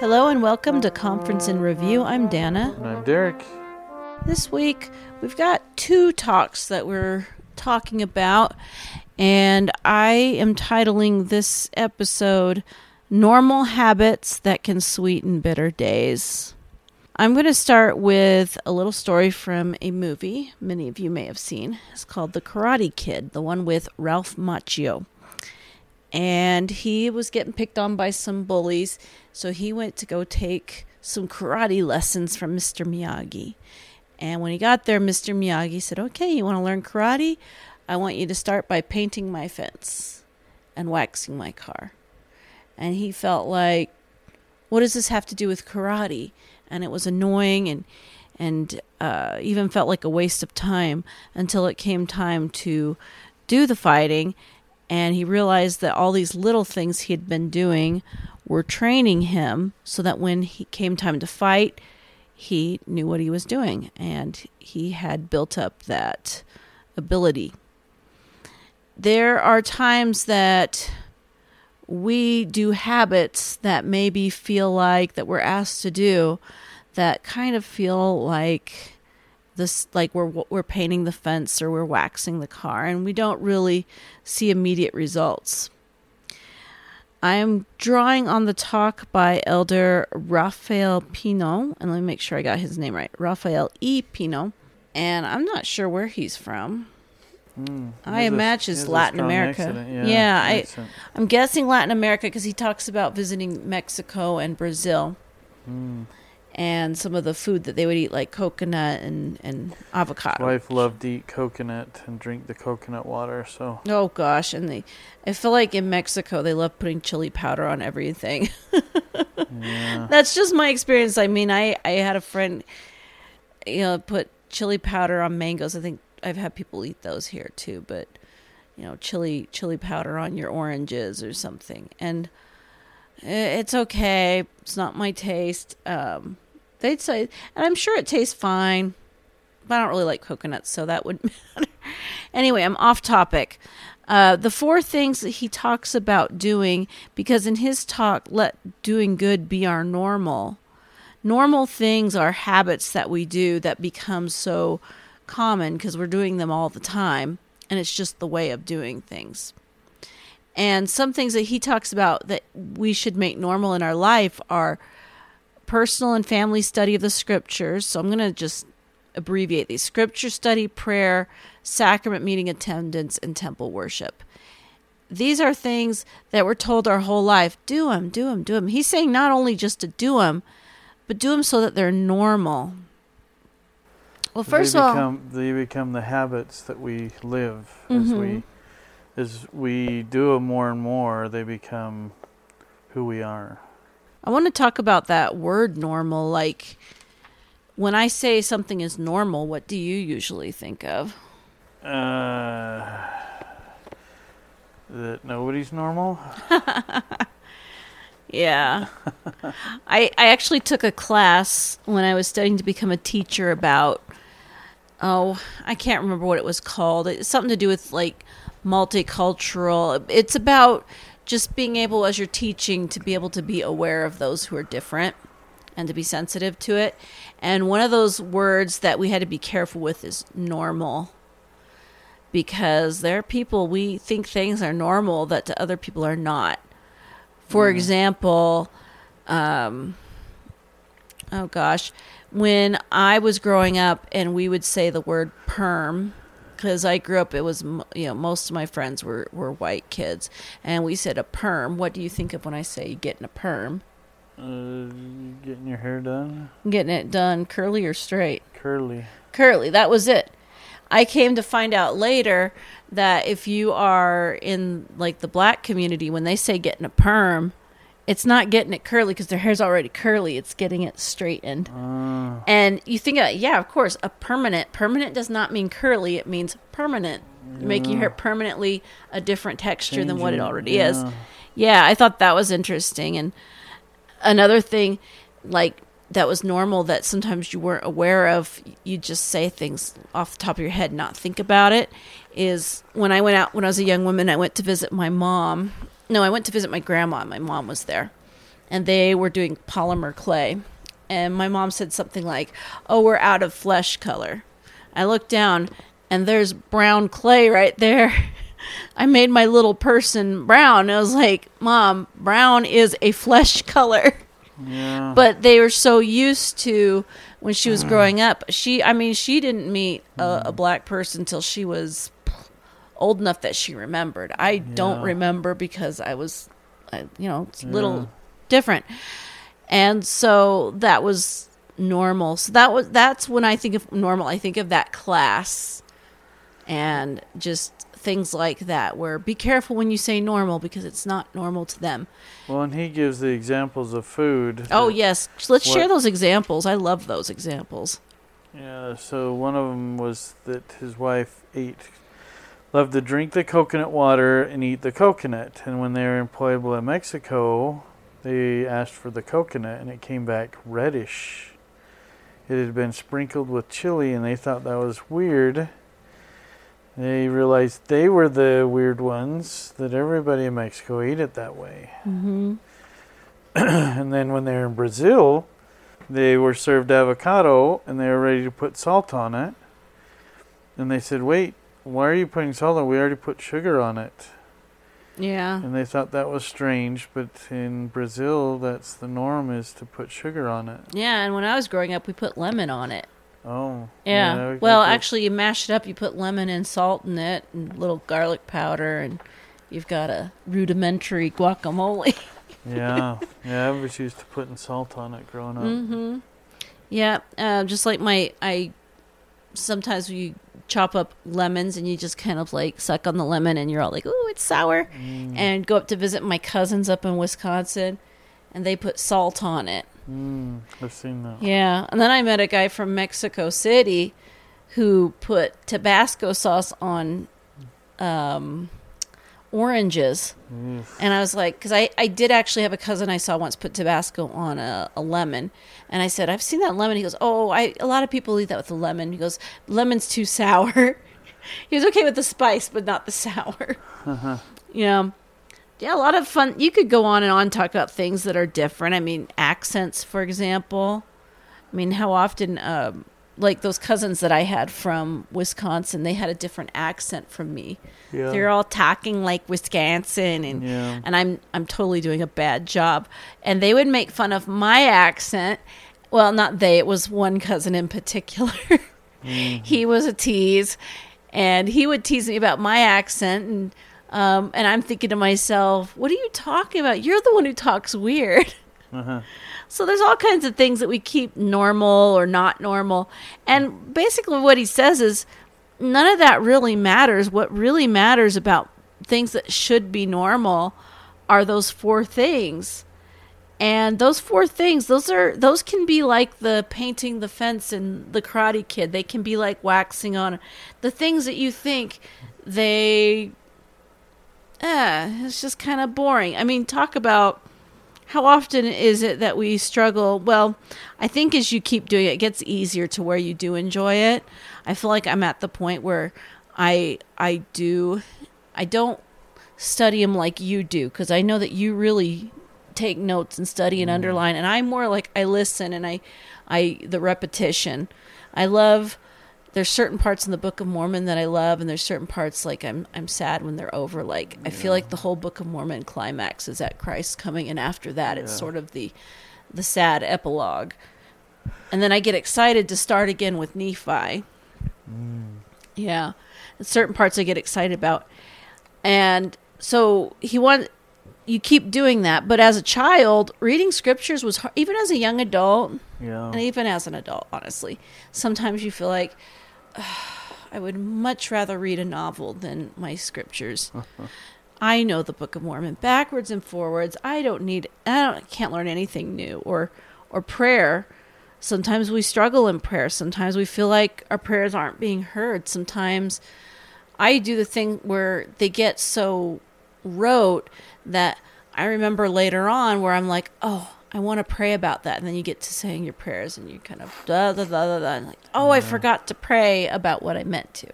Hello and welcome to Conference in Review. I'm Dana. And I'm Derek. This week we've got two talks that we're talking about, and I am titling this episode Normal Habits That Can Sweeten Bitter Days. I'm going to start with a little story from a movie many of you may have seen. It's called The Karate Kid, the one with Ralph Macchio. And he was getting picked on by some bullies, so he went to go take some karate lessons from Mr. Miyagi. And when he got there, Mr. Miyagi said, Okay, you want to learn karate? I want you to start by painting my fence and waxing my car. And he felt like, What does this have to do with karate? And it was annoying and and uh, even felt like a waste of time until it came time to do the fighting. And he realized that all these little things he had been doing were training him so that when he came time to fight, he knew what he was doing and he had built up that ability. There are times that we do habits that maybe feel like that we're asked to do that kind of feel like this like we're we're painting the fence or we're waxing the car and we don't really see immediate results. I'm drawing on the talk by Elder Rafael Pino, and let me make sure I got his name right. Rafael E. Pino, and I'm not sure where he's from. Mm, I imagine it's Latin America. Yeah, yeah I, I'm guessing Latin America because he talks about visiting Mexico and Brazil. Mm and some of the food that they would eat, like coconut and, and avocado. Wife loved to eat coconut and drink the coconut water. So oh gosh, and they, I feel like in Mexico they love putting chili powder on everything. yeah. That's just my experience. I mean, I I had a friend, you know, put chili powder on mangoes. I think I've had people eat those here too, but you know, chili chili powder on your oranges or something, and it's okay. It's not my taste. Um, they'd say, and I'm sure it tastes fine, but I don't really like coconuts, so that would matter. anyway, I'm off topic. Uh, the four things that he talks about doing, because in his talk, let doing good be our normal. Normal things are habits that we do that become so common because we're doing them all the time, and it's just the way of doing things. And some things that he talks about that we should make normal in our life are personal and family study of the scriptures. So I'm going to just abbreviate these scripture study, prayer, sacrament meeting attendance, and temple worship. These are things that we're told our whole life do them, do them, do them. He's saying not only just to do them, but do them so that they're normal. Well, first of all, they become the habits that we live mm-hmm. as we as we do them more and more, they become who we are. I want to talk about that word normal. Like, when I say something is normal, what do you usually think of? Uh, that nobody's normal. yeah, I I actually took a class when I was studying to become a teacher about. Oh, I can't remember what it was called. It's something to do with like multicultural. It's about just being able, as you're teaching, to be able to be aware of those who are different and to be sensitive to it. And one of those words that we had to be careful with is normal. Because there are people, we think things are normal that to other people are not. For mm. example, um, oh gosh, when I was growing up and we would say the word perm, because I grew up, it was you know most of my friends were were white kids, and we said a perm. What do you think of when I say getting a perm? Uh, getting your hair done. Getting it done, curly or straight? Curly. Curly. That was it. I came to find out later that if you are in like the black community, when they say getting a perm, it's not getting it curly because their hair's already curly. It's getting it straightened. Uh, and you think, uh, yeah, of course, a permanent. Permanent does not mean curly. It means permanent, yeah. making your hair permanently a different texture Changing, than what it already yeah. is. Yeah, I thought that was interesting. And another thing, like that was normal that sometimes you weren't aware of. You just say things off the top of your head, not think about it. Is when I went out when I was a young woman, I went to visit my mom no, I went to visit my grandma. My mom was there. and they were doing polymer clay. And my mom said something like, "Oh, we're out of flesh color." I looked down, and there's brown clay right there. I made my little person brown. I was like, "Mom, brown is a flesh color." Yeah. but they were so used to when she was mm. growing up she i mean she didn't meet a, a black person till she was old enough that she remembered i don't remember because i was I, you know it's a little Yeah. different and so that was normal so that was that's when i think of normal i think of that class and just things like that where be careful when you say normal because it's not normal to them well, and he gives the examples of food. Oh yes, let's share those examples. I love those examples. Yeah, so one of them was that his wife ate, loved to drink the coconut water and eat the coconut. And when they were employable in Puebla, Mexico, they asked for the coconut and it came back reddish. It had been sprinkled with chili and they thought that was weird. They realized they were the weird ones, that everybody in Mexico ate it that way. Mm-hmm. and then when they were in Brazil, they were served avocado and they were ready to put salt on it. And they said, Wait, why are you putting salt on it? We already put sugar on it. Yeah. And they thought that was strange, but in Brazil, that's the norm is to put sugar on it. Yeah, and when I was growing up, we put lemon on it. Oh. Yeah. we well, actually, you mash it up. You put lemon and salt in it, and little garlic powder, and you've got a rudimentary guacamole. Yeah. yeah, I was used to putting salt on it growing up. mm-hmm. Yeah. Uh, just like my, I sometimes you chop up lemons and you just kind of like suck on the lemon, and you're all like, "Ooh, it's sour." Mm. And go up to visit my cousins up in Wisconsin, and they put salt on it. Mm, I've seen that. Yeah, and then I met a guy from Mexico City who put Tabasco sauce on um, oranges, Yes. and I was like, because I I did actually have a cousin I saw once put Tabasco on a, a lemon, and I said I've seen that lemon. He goes, oh, I a lot of people eat that with a lemon. He goes, lemon's too sour. he was okay with the spice, but not the sour. yeah. Yeah, a lot of fun. You could go on and on talk about things that are different. I mean, accents, for example. I mean, how often, um, like those cousins that I had from Wisconsin, they had a different accent from me. Yeah. They're all talking like Wisconsin, and Yeah. and I'm I'm totally doing a bad job. And they would make fun of my accent. Well, not they. It was one cousin in particular. he was a tease, and he would tease me about my accent, and um, and I'm thinking to myself, what are you talking about? You're the one who talks weird. Uh-huh. So there's all kinds of things that we keep normal or not normal. And basically what he says is none of that really matters. What really matters about things that should be normal are those four things. And those four things, those are those can be like the painting the fence in the Karate Kid. They can be like waxing on the things that you think they eh, it's just kind of boring. I mean, talk about how often is it that we struggle? Well, I think as you keep doing it, it gets easier to where you do enjoy it. I feel like I'm at the point where I I do I don't study them like you do because I know that you really take notes and study and mm-hmm. underline, and I'm more like I listen and I I the repetition. I love there's certain parts in the Book of Mormon that I love, and there's certain parts like I'm I'm sad when they're over. Like I feel like the whole Book of Mormon climax is at Christ coming, and after that, it's sort of the the sad epilogue. And then I get excited to start again with Nephi. Mm. Yeah, and certain parts I get excited about, and so he want you keep doing that. But as a child, reading scriptures was hard, even as a young adult Yeah. and even as an adult, honestly, sometimes you feel like "Ugh, I would much rather read a novel than my scriptures. I know the Book of Mormon backwards and forwards. I don't need. I don't. Can't learn anything new or or prayer. Sometimes we struggle in prayer. Sometimes we feel like our prayers aren't being heard. Sometimes I do the thing where they get so rote that I remember later on where I'm like, oh, I want to pray about that. And then you get to saying your prayers and you kind of da da da da da. Like, oh, I forgot to pray about what I meant to.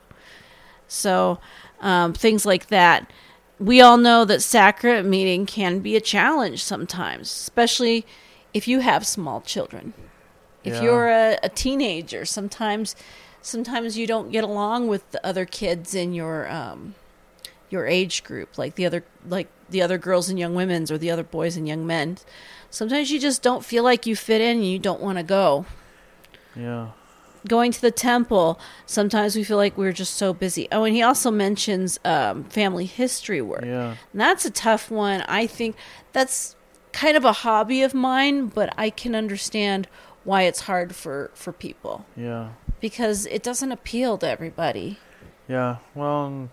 So um, things like that. we all know that sacrament meeting can be a challenge sometimes, especially if you have small children. If Yeah. you're a, a teenager, sometimes sometimes you don't get along with the other kids in your um, your age group, like the other like the other girls and young women's or the other boys and young men. Sometimes you just don't feel like you fit in and you don't want to go Yeah. going to the temple sometimes we feel like we're just so busy oh and he also mentions um, family history work Yeah. and that's a tough one i think that's kind of a hobby of mine but i can understand why it's hard for for people Yeah. because it doesn't appeal to everybody Yeah. Well,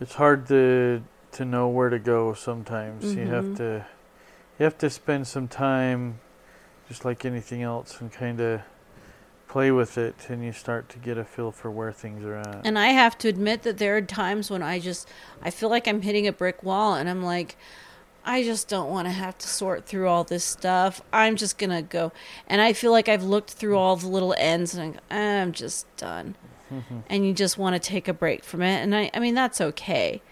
it's hard to to know where to go sometimes. You have Mhm. to you have to spend some time just like anything else and kind of play with it and you start to get a feel for where things are at. and i have to admit that there are times when i just i feel like i'm hitting a brick wall and i'm like I just don't want to have to sort through all this stuff. I'm just going to go. And I feel like I've looked through all the little ends and I'm, I'm just done. And you just want to take a break from it. And I, I mean, that's okay.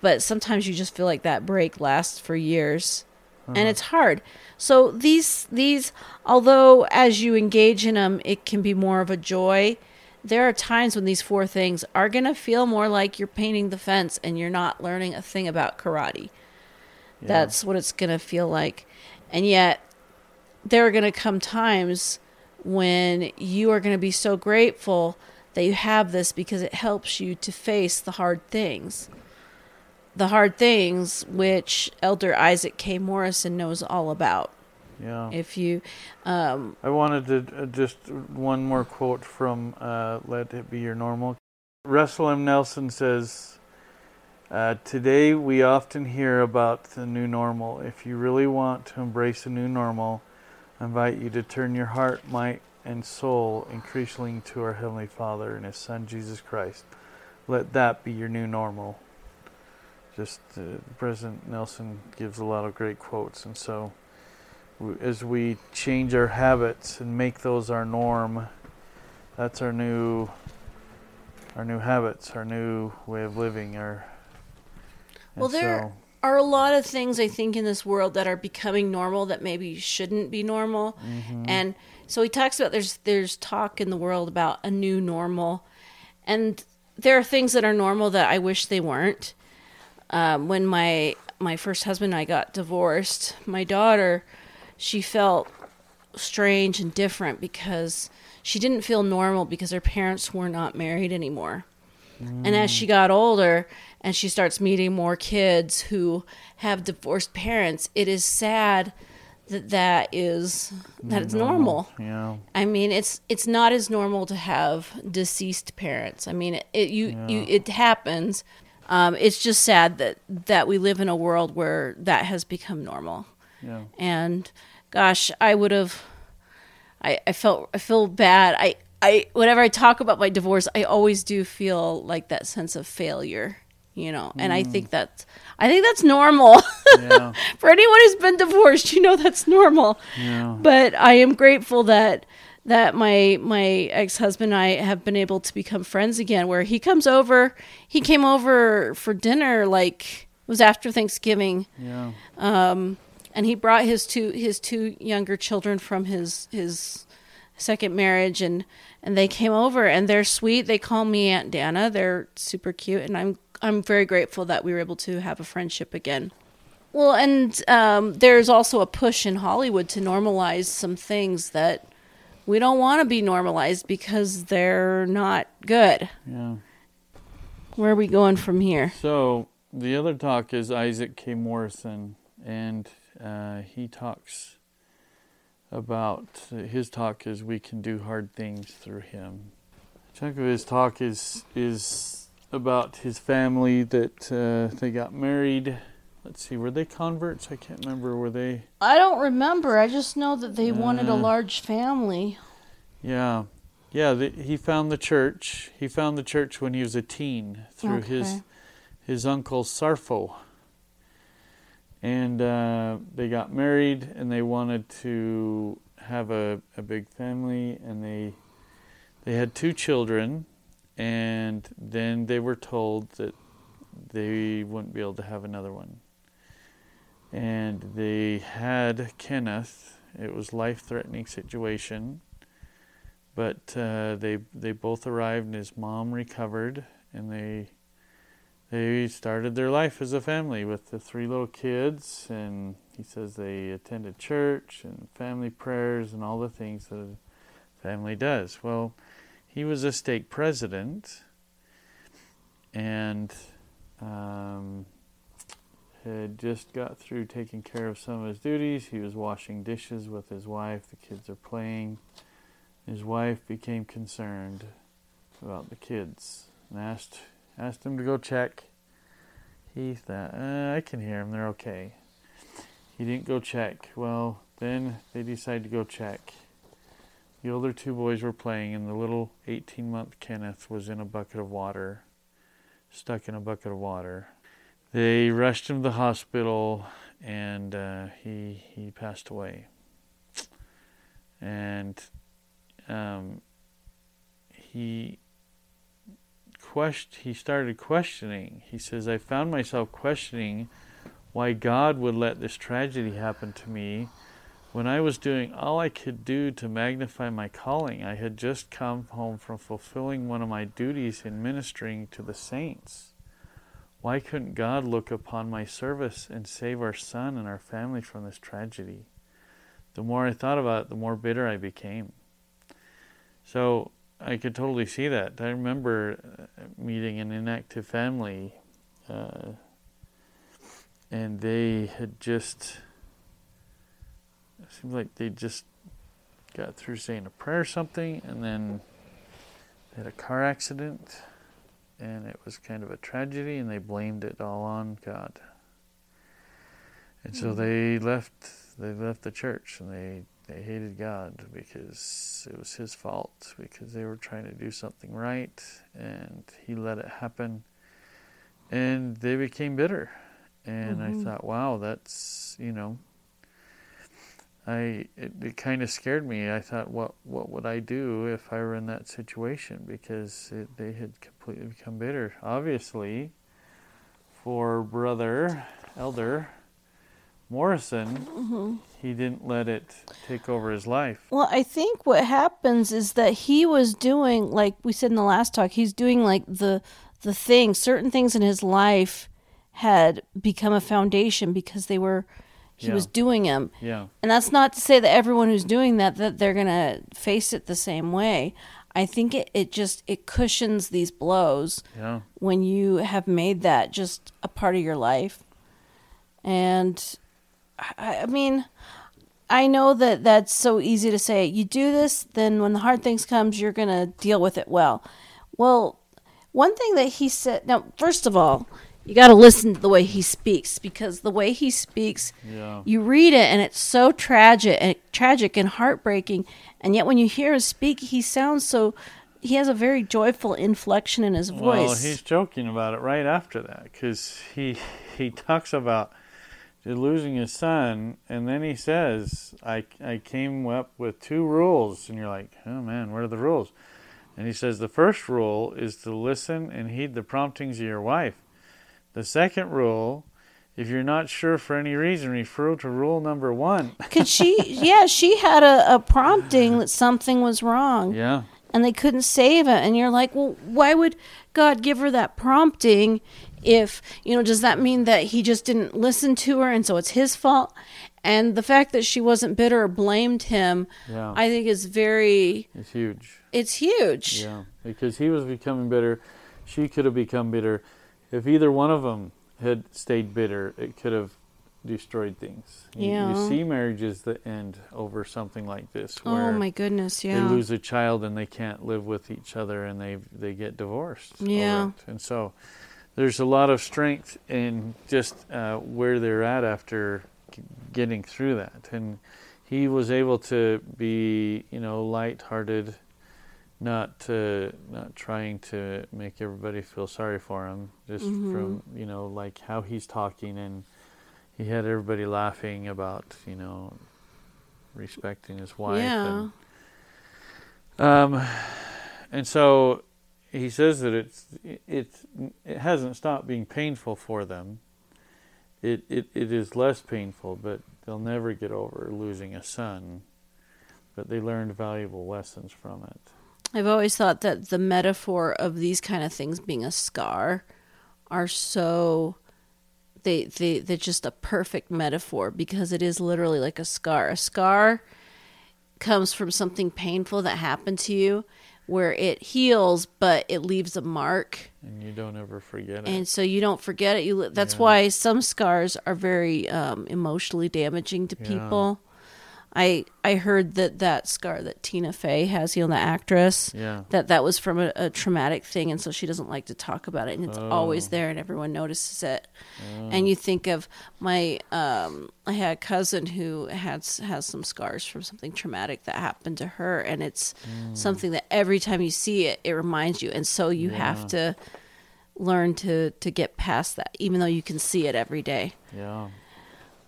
But sometimes you just feel like that break lasts for years. And uh-huh. it's hard. So these, these, although as you engage in them, it can be more of a joy. There are times when these four things are going to feel more like you're painting the fence and you're not learning a thing about karate. Yeah. That's what it's going to feel like. And yet, there are going to come times when you are going to be so grateful that you have this because it helps you to face the hard things. The hard things which Elder Isaac K. Morrison knows all about. yeah. If you, um, I wanted to uh, just one more quote from uh, "Let It Be Your Normal." Russell M. Nelson says, uh, "Today we often hear about the new normal. If you really want to embrace a new normal, I invite you to turn your heart, might, and soul increasingly to our Heavenly Father and His Son Jesus Christ. Let that be your new normal." Just uh, President Nelson gives a lot of great quotes, and so as we change our habits and make those our norm, that's our new our new habits, our new way of living. Our Well, there- so- are a lot of things I think in this world that are becoming normal that maybe shouldn't be normal. Mm-hmm. And so he talks about there's there's talk in the world about a new normal, and there are things that are normal that I wish they weren't. Um, when my my first husband and I got divorced, my daughter, she felt strange and different because she didn't feel normal because her parents were not married anymore. And as she got older and she starts meeting more kids who have divorced parents, it is sad that that is that it's normal. Yeah. I mean, it's it's not as normal to have deceased parents. I mean, it, it you you it happens. Um, it's just sad that that we live in a world where that has become normal. Yeah. And gosh, I would have. I I felt I feel bad. I I whenever I talk about my divorce, I always do feel like that sense of failure. You know, and I think that's I think that's normal Yeah. for anyone who's been divorced. You know, that's normal Yeah. but I am grateful that that my my ex husband and I have been able to become friends again. Where he comes over, he came over for dinner like it was after Thanksgiving, Yeah. um, and he brought his two his two younger children from his his second marriage, and and they came over and they're sweet. They call me Aunt Dana. They're super cute, and I'm I'm very grateful that we were able to have a friendship again. Well, and um, there's also a push in Hollywood to normalize some things that we don't want to be normalized because they're not good. Yeah. Where are we going from here? So the other talk is Isaac K. Morrison, and uh, he talks about his talk is we can do hard things through him. A chunk of his talk is is about his family that uh, they got married. Let's see, were they converts? I can't remember. Were they? I don't remember. I just know that they wanted a Uh, large family. Yeah, yeah. The, he found the church. He found the church when he was a teen through his his uncle Sarfo. And uh, they got married, and they wanted to have a, a big family, and they they had two children, and then they were told that they wouldn't be able to have another one. And they had Kenneth. It was life-threatening situation, but uh, they they both arrived, and his mom recovered, and they they started their life as a family with the three little kids. And he says they attended church and family prayers and all the things that a family does. Well, he was a stake president and um, had just got through taking care of some of his duties. He was washing dishes with his wife. The kids are playing. His wife became concerned about the kids and asked asked him to go check. He thought, uh, I can hear them. They're okay. He didn't go check. Well, then they decided to go check. The older two boys were playing, and the little 18 month Kenneth was in a bucket of water stuck in a bucket of water. They rushed him to the hospital, and uh, he he passed away. And um, he quest he started questioning. He says, "I found myself questioning why God would let this tragedy happen to me." When I was doing all I could do to magnify my calling, I had just come home from fulfilling one of my duties in ministering to the saints. Why couldn't God look upon my service and save our son and our family from this tragedy? The more I thought about it, the more bitter I became. So I could totally see that. I remember uh, meeting an inactive family, uh, and they had just it seems like they just got through saying a prayer or something, and then they had a car accident, and it was kind of a tragedy, and they blamed it all on God. And so Mm-hmm. they left. They left the church, and they they hated God because it was His fault because they were trying to do something right, and He let it happen, and they became bitter. And Mhm. I thought, wow, that's you know I it, it kind of scared me. I thought, what what would I do if I were in that situation? Because it, they had completely become bitter. Obviously, for brother Elder Morrison, Mm-hmm. he didn't let it take over his life. Well, I think what happens is that he was doing, like we said in the last talk, he's doing like the the thing. certain things in his life had become a foundation because they were he Yeah. was doing them. Yeah, And that's not to say that everyone who's doing that that they're gonna face it the same way. I think it, it just it cushions these blows yeah, when you have made that just a part of your life. And I, I mean, I know that that's so easy to say. You do this, then when the hard things comes, you're gonna deal with it well. Well, one thing that he said. Now, first of all, you got to listen to the way he speaks because the way he speaks, yeah, you read it and it's so tragic and tragic and heartbreaking, and yet when you hear him speak, he sounds so. He has a very joyful inflection in his voice. Well, he's joking about it right after that because he he talks about losing his son, and then he says, "I I came up with two rules," and you're like, "Oh man, what are the rules?" And he says the first rule is to listen and heed the promptings of your wife. The second rule, if you're not sure for any reason, refer to rule number one. Could she? Yeah, she had a, a prompting that something was wrong, yeah, and they couldn't save it. And you're like, well, why would God give her that prompting? If you know, does that mean that He just didn't listen to her, and so it's His fault? And the fact that she wasn't bitter or blamed Him, yeah, I think is very. it's huge. It's huge. Yeah, because he was becoming bitter. She could have become bitter. If either one of them had stayed bitter, it could have destroyed things. You, Yeah. you see marriages that end over something like this, where Oh my goodness! Yeah, they lose a child and they can't live with each other and they they get divorced. Yeah. and so there's a lot of strength in just uh, where they're at after getting through that, and he was able to be, you know, light-hearted, not uh, not trying to make everybody feel sorry for him, just Mhm. from you know like how he's talking, and he had everybody laughing about you know respecting his wife. yeah. And, um, and so he says that it's it's it hasn't stopped being painful for them. It it it is less painful, but they'll never get over losing a son. But they learned valuable lessons from it. I've always thought that the metaphor of these kind of things being a scar are so they they they're just a perfect metaphor because it is literally like a scar. A scar comes from something painful that happened to you where it heals but it leaves a mark And you don't ever forget it. and so you don't forget it you that's Yeah. why some scars are very um, emotionally damaging to Yeah. people i i heard that that scar that tina fey has you know the actress yeah. that that was from a, a traumatic thing and so she doesn't like to talk about it and it's always Oh. there and everyone notices it and you think of my um i had a cousin who had has some scars from something traumatic that happened to her and it's something that every time you see it it reminds you and so you have to learn to to get past that even though you can see it every day Yeah.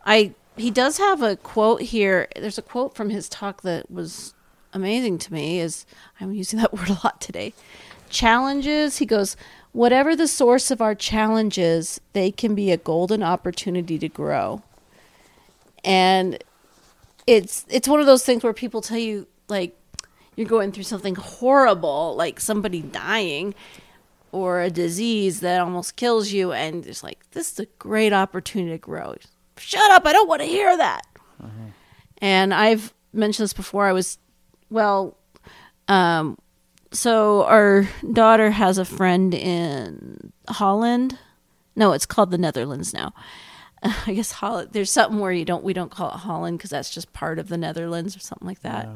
I he does have a quote here. There's a quote from his talk that was amazing to me. Is I'm using that word a lot today. Challenges. He goes, whatever the source of our challenges, they can be a golden opportunity to grow. And it's it's one of those things where people tell you like you're going through something horrible, like somebody dying or a disease that almost kills you, and it's like this is a great opportunity to grow. Shut up! I don't want to hear that. And I've mentioned this before. I was well, um, so our daughter has a friend in Holland. No, it's called the Netherlands now. I guess Holland. There's something where you don't we don't call it Holland because that's just part of the Netherlands or something like that.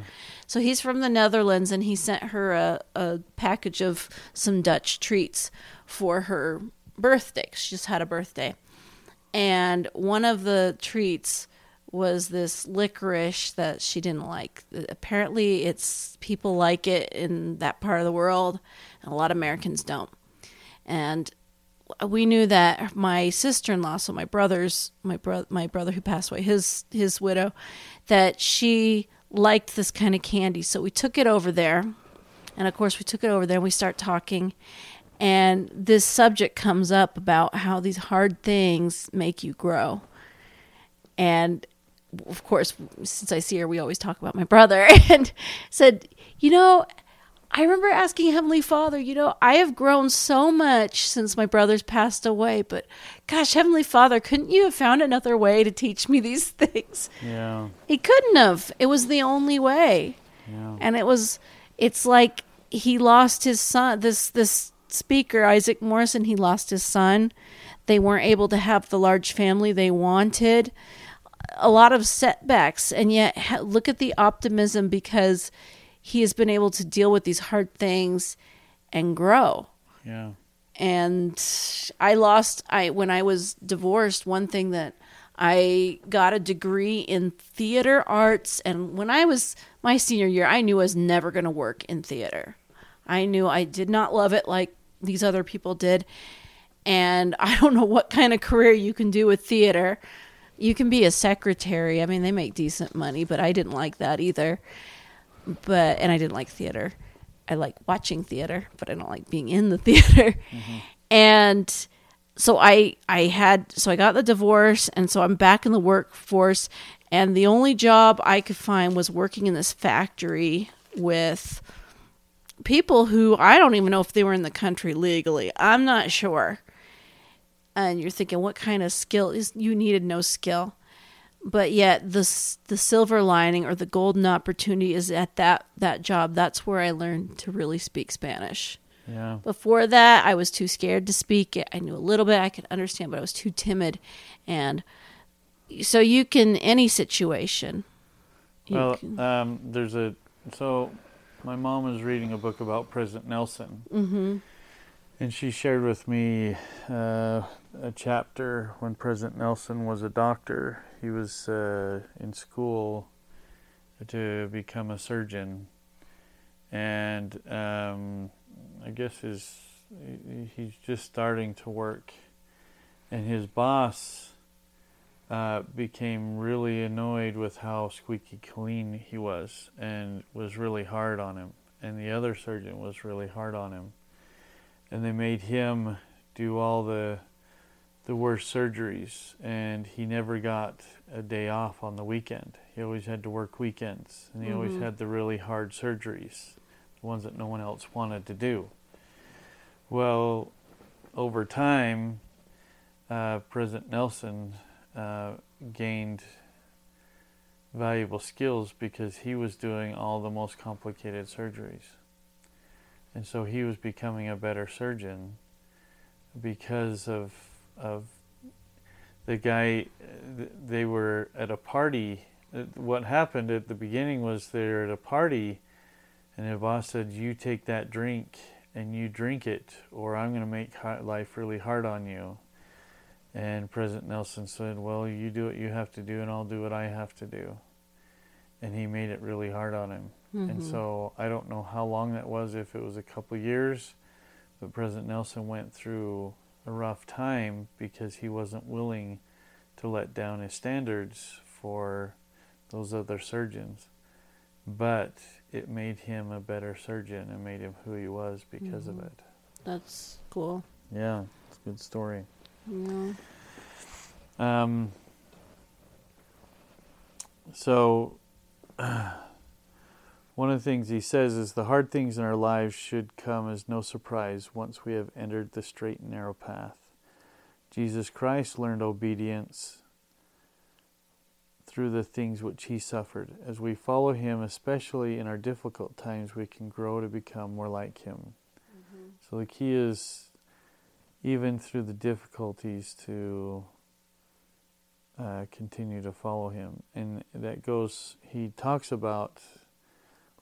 So he's from the Netherlands and he sent her a, a package of some Dutch treats for her birthday. 'cause She just had a birthday, and one of the treats was this licorice that she didn't like. Apparently, it's people like it in that part of the world, and a lot of Americans don't. And we knew that my sister-in-law, so my brother's my brother my brother who passed away, his his widow, that she liked this kind of candy. So we took it over there. And of course we took it over there and we start talking and this subject comes up about how these hard things make you grow. And of course, since I see her, we always talk about my brother and said, you know, I remember asking Heavenly Father, you know, I have grown so much since my brother's passed away, but gosh, Heavenly Father, couldn't you have found another way to teach me these things? Yeah. He couldn't have. It was the only way. Yeah. And it was it's like he lost his son this this speaker Isaac Morrison he lost his son. They weren't able to have the large family they wanted. A lot of setbacks and yet look at the optimism because he has been able to deal with these hard things and grow Yeah. and I lost I when I was divorced one thing that I got a degree in theater arts and when I was my senior year I knew I was never going to work in theater. I knew I did not love it like these other people did and I don't know what kind of career you can do with theater. You can be a secretary. I mean, they make decent money, but I didn't like that either. But and I didn't like theater. I like watching theater, but I don't like being in the theater. Mm-hmm. And so I I had so I got the divorce and so I'm back in the workforce and the only job I could find was working in this factory with people who I don't even know if they were in the country legally. I'm not sure. And you're thinking what kind of skill is you needed no skill. But yet the the silver lining or the golden opportunity is at that that job. That's where I learned to really speak Spanish. Yeah. Before that, I was too scared to speak it. I knew a little bit, I could understand, but I was too timid. And so you can any situation. Well, can- um, there's a so my mom was reading a book about President Nelson, Mhm. and she shared with me uh, a chapter when President Nelson was a doctor. He was uh, in school to become a surgeon, and um, I guess his, he's just starting to work, and his boss uh, became really annoyed with how squeaky clean he was and was really hard on him. And the other surgeon was really hard on him. and they made him do all the the worst surgeries, and he never got a day off on the weekend. He always had to work weekends, and he mm-hmm. always had the really hard surgeries, the ones that no one else wanted to do. Well, over time, uh, President Nelson uh, gained valuable skills because he was doing all the most complicated surgeries. And so he was becoming a better surgeon because of of the guy they were at a party what happened at the beginning was they're at a party and the boss said you take that drink and you drink it or I'm going to make life really hard on you and President Nelson said well you do what you have to do and I'll do what I have to do and he made it really hard on him mm-hmm. and so I don't know how long that was if it was a couple years but President Nelson went through a rough time because he wasn't willing to let down his standards for those other surgeons. But it made him a better surgeon and made him who he was because mm-hmm. of it. That's cool. Yeah, it's a good story. Yeah. Um, so, uh, one of the things he says is the hard things in our lives should come as no surprise once we have entered the straight and narrow path. Jesus Christ learned obedience through the things which he suffered. As we follow him, especially in our difficult times, we can grow to become more like him. Mm-hmm. So the key is, even through the difficulties, to uh, continue to follow him. And that goes, he talks about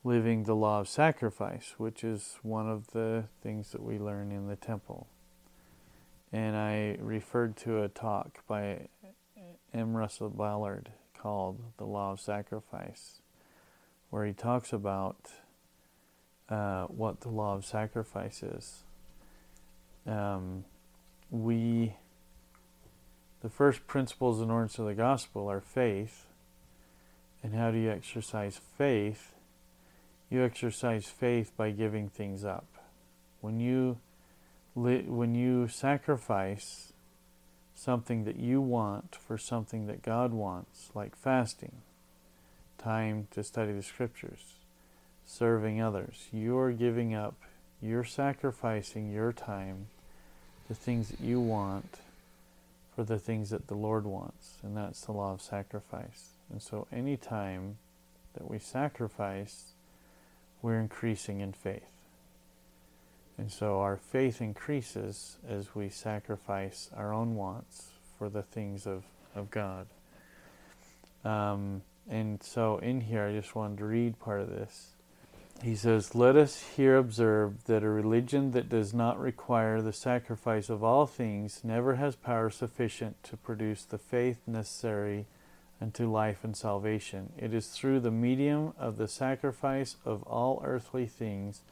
living the law of sacrifice, which is one of the things that we learn in the temple. And I referred to a talk by M. Russell Ballard called The Law of Sacrifice, where he talks about uh, what the law of sacrifice is. Um, we, the first principles and ordinance of the gospel are faith. And how do you exercise faith? You exercise faith by giving things up. When you when you sacrifice something that you want for something that God wants, like fasting, time to study the scriptures, serving others, you're giving up, you're sacrificing your time, the things that you want for the things that the Lord wants, and that's the law of sacrifice. And so any time that we sacrifice we're increasing in faith. And so our faith increases as we sacrifice our own wants for the things of, of God. Um, and so in here, I just wanted to read part of this. He says, Let us here observe that a religion that does not require the sacrifice of all things never has power sufficient to produce the faith necessary unto life and salvation. It is through the medium of the sacrifice of all earthly things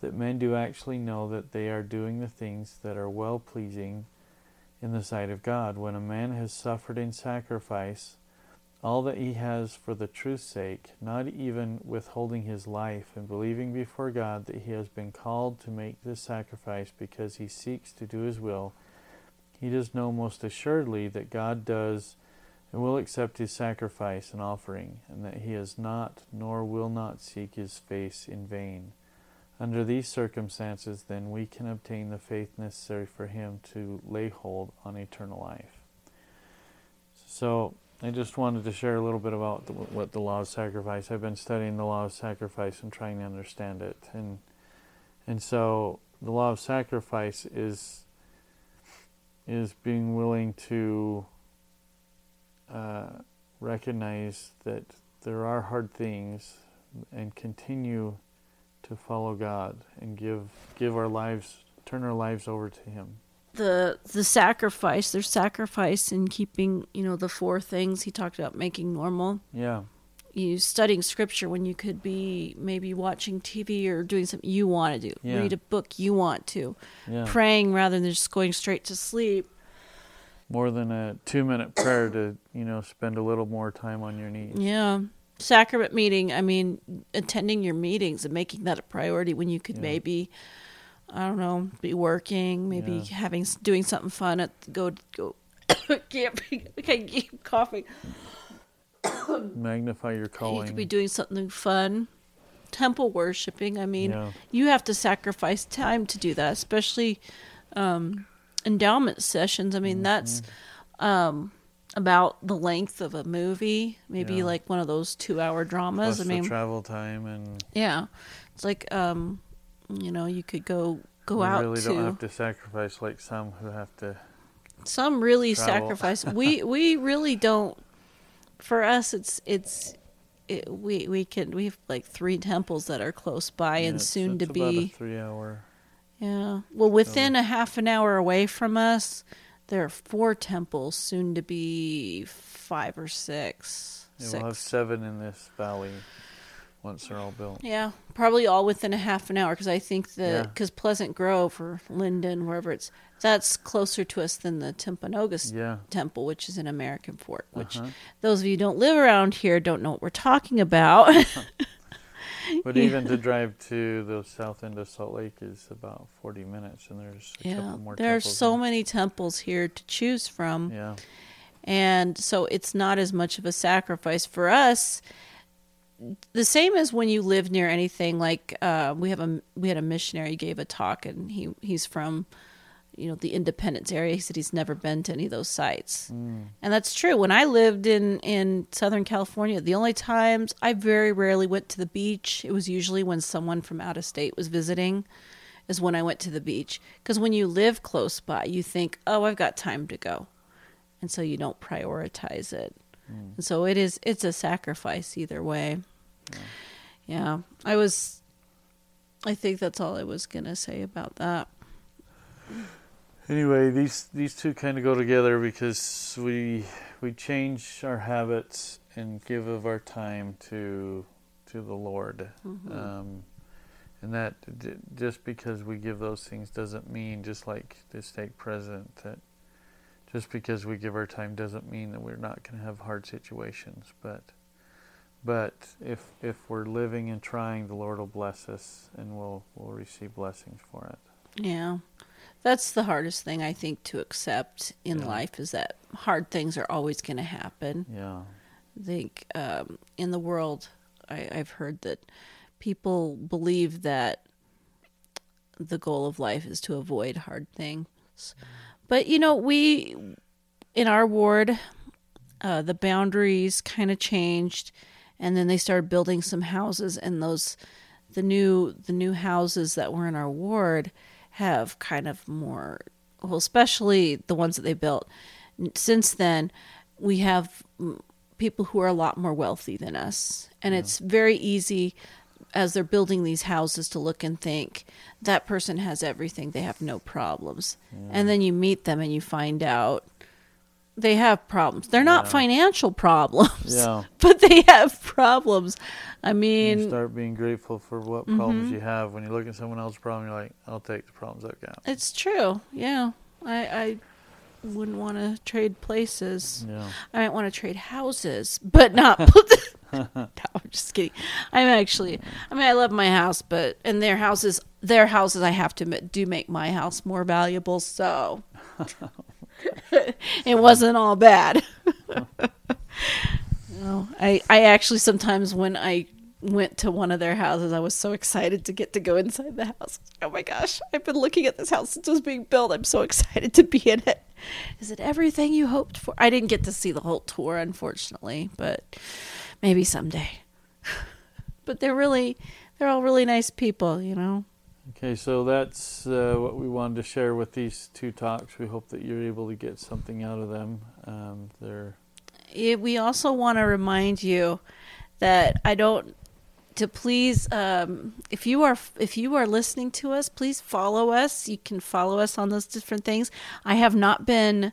that men do actually know that they are doing the things that are well pleasing in the sight of God. When a man has suffered in sacrifice all that he has for the truth's sake, not even withholding his life, and believing before God that he has been called to make this sacrifice because he seeks to do his will, he does know most assuredly that God does and will accept his sacrifice and offering, and that he has not nor will not seek his face in vain. Under these circumstances, then, we can obtain the faith necessary for him to lay hold on eternal life. So, I just wanted to share a little bit about the, what the law of sacrifice. I've been studying the law of sacrifice and trying to understand it, and and so the law of sacrifice is is being willing to uh, recognize that there are hard things and continue to follow God and give give our lives turn our lives over to him. The the sacrifice, there's sacrifice in keeping, you know, the four things he talked about making normal. Yeah. You studying scripture when you could be maybe watching TV or doing something you want to do. Yeah. Read a book you want to. Yeah. Praying rather than just going straight to sleep more than a two minute prayer to you know spend a little more time on your knees yeah sacrament meeting i mean attending your meetings and making that a priority when you could yeah. maybe I don't know, be working, maybe Yeah. having doing something fun at go go. camping. Can't keep coughing. Magnify your calling. You could be doing something fun. Temple worshiping. I mean, Yeah. you have to sacrifice time to do that, especially um, endowment sessions. I mean, Mm-hmm. that's um, about the length of a movie, maybe Yeah. like one of those two-hour dramas. Plus I mean, the travel time and yeah, it's like um, you know, you could go go we out really to, don't have to sacrifice like some who have to. some really travel. sacrifice. we we really don't. For us, it's it's. It, we we can we have like three temples that are close by Yeah, and it's- soon it's to be three-hour. Yeah. Well, within a half an hour away from us, there are four temples, soon to be five or six. Yeah, six. we'll have seven in this valley once they're all built. yeah, probably all within a half an hour because I think that Yeah. because Pleasant Grove or Lindon, wherever it's, that's closer to us than the Timpanogos Yeah. Temple, which is an American Fork. Which Uh-huh. those of you who don't live around here don't know what we're talking about. But Yeah. even to drive to the south end of Salt Lake is about 40 minutes, and there's a yeah, couple more there are so in- many temples here to choose from. Yeah. and so it's not as much of a sacrifice for us the same as when you live near anything like uh, we have a we had a missionary gave a talk and he he's from you know the independence area. He said he's never been to any of those sites. Mm. and that's true. When i lived in in southern california the only times i very rarely went to the beach it was usually when someone from out of state was visiting is when i went to the beach. Because when you live close by you think oh i've got time to go. And so you don't prioritize it. Mm. and so it is it's a sacrifice either way yeah i was i think that's all i was gonna say about that Anyway, these these two kind of go together because we we change our habits and give of our time to to the Lord. Mm-hmm. Um, and that d- just because we give those things doesn't mean just like the stake present that just because we give our time doesn't mean that we're not going to have hard situations but but if if we're living and trying the Lord will bless us and we'll we'll receive blessings for it. Yeah. That's the hardest thing I think to accept in Yeah. life is that hard things are always going to happen. Yeah. I think um, in the world, I, I've heard that people believe that the goal of life is to avoid hard things. But, you know, we, in our ward, uh, the boundaries kind of changed and then they started building some houses and those the new the new houses that were in our ward have kind of more well especially the ones that they built. Since then we have people who are a lot more wealthy than us. And it's very easy as they're building these houses to look and think that person has everything. They have no problems. And then you meet them and you find out they have problems they're not Yeah. financial problems Yeah. but they have problems i you mean start being grateful for what Mm-hmm. problems you have. When you look at someone else's problem, you're like, I'll take the problems I've got. it's true yeah i i wouldn't want to trade places Yeah. i might want to trade houses but not no i'm just kidding i'm actually i mean i love my house but and their houses their houses i have to admit do make my house more valuable so it wasn't all bad. No i i actually sometimes when i went to one of their houses i was so excited to get to go inside the house. Oh my gosh i've been looking at this house since it was being built. I'm so excited to be in it. Is it everything you hoped for? I didn't get to see the whole tour unfortunately but maybe someday. But they're really they're all really nice people you know Okay, so that's uh, what we wanted to share with these two talks. We hope that you're able to get something out of them. Um, they're Yeah, we also want to remind you that I don't to please um, if you are if you are listening to us, please follow us. You can follow us on those different things. I have not been.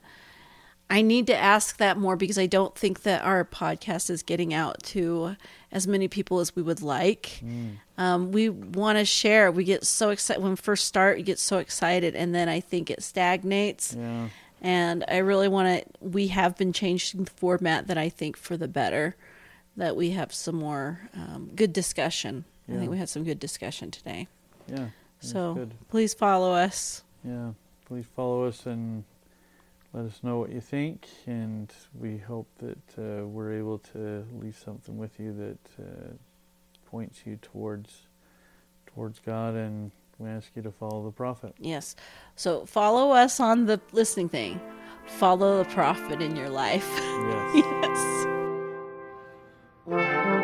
I need to ask that more because I don't think that our podcast is getting out to as many people as we would like. Um, we want to share. We get so excited when we first start. You get so excited, and then I think it stagnates yeah, and I really want to. We have been changing the format that I think for the better. That we have some more um, good discussion. I think we had some good discussion today. yeah. So please follow us. Yeah, please follow us and let us know what you think. And we hope that uh, we're able to leave something with you that uh, points you towards towards God. And we ask you to follow the prophet. Yes. So follow us on the listening thing. Follow the prophet in your life. Yes. yes.